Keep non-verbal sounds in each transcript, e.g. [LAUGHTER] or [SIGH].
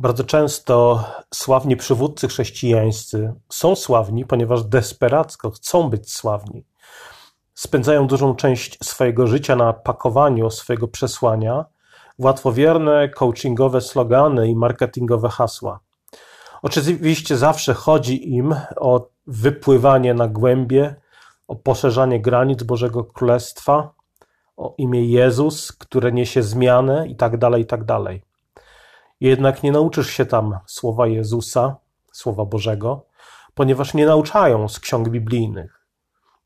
Bardzo często sławni przywódcy chrześcijańscy są sławni, ponieważ desperacko chcą być sławni. Spędzają dużą część swojego życia na pakowaniu swojego przesłania w łatwowierne coachingowe slogany i marketingowe hasła. Oczywiście zawsze chodzi im o wypływanie na głębie, o poszerzanie granic Bożego Królestwa, o imię Jezus, które niesie zmianę i tak dalej, i tak dalej. Jednak nie nauczysz się tam słowa Jezusa, słowa Bożego, ponieważ nie nauczają z ksiąg biblijnych.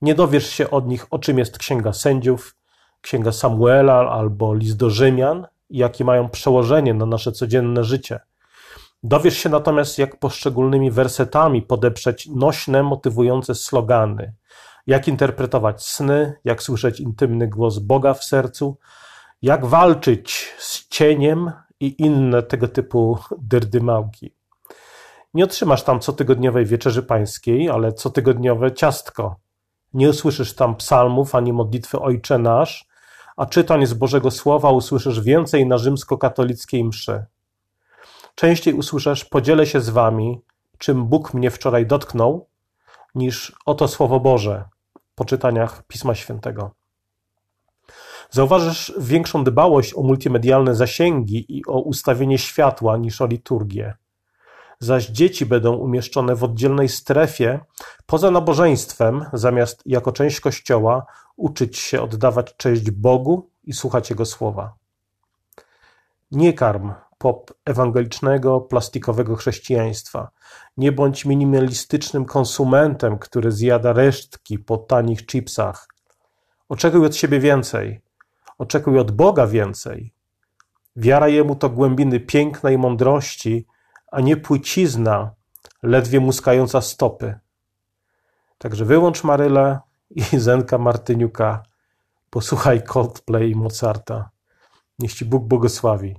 Nie dowiesz się od nich, o czym jest Księga Sędziów, Księga Samuela albo List do Rzymian jakie mają przełożenie na nasze codzienne życie. Dowiesz się natomiast, jak poszczególnymi wersetami podeprzeć nośne, motywujące slogany, jak interpretować sny, jak słyszeć intymny głos Boga w sercu, jak walczyć z cieniem i inne tego typu dyrdymałki. Nie otrzymasz tam cotygodniowej wieczerzy pańskiej, ale cotygodniowe ciastko. Nie usłyszysz tam psalmów ani modlitwy Ojcze Nasz, a czytań z Bożego Słowa usłyszysz więcej na rzymskokatolickiej mszy. Częściej usłyszysz podzielę się z wami, czym Bóg mnie wczoraj dotknął, niż oto Słowo Boże po czytaniach Pisma Świętego. Zauważysz większą dbałość o multimedialne zasięgi i o ustawienie światła niż o liturgię. Zaś dzieci będą umieszczone w oddzielnej strefie poza nabożeństwem, zamiast jako część kościoła uczyć się oddawać cześć Bogu i słuchać Jego słowa. Nie karm pop ewangelicznego, plastikowego chrześcijaństwa. Nie bądź minimalistycznym konsumentem, który zjada resztki po tanich chipsach. Oczekuj od siebie więcej. Oczekuj od Boga więcej. Wiara Jemu to głębiny pięknej mądrości, a nie płycizna, ledwie muskająca stopy. Także wyłącz Marylę i [LAUGHS] Zenka Martyniuka. Posłuchaj Coldplay i Mozarta. Niech Ci Bóg błogosławi.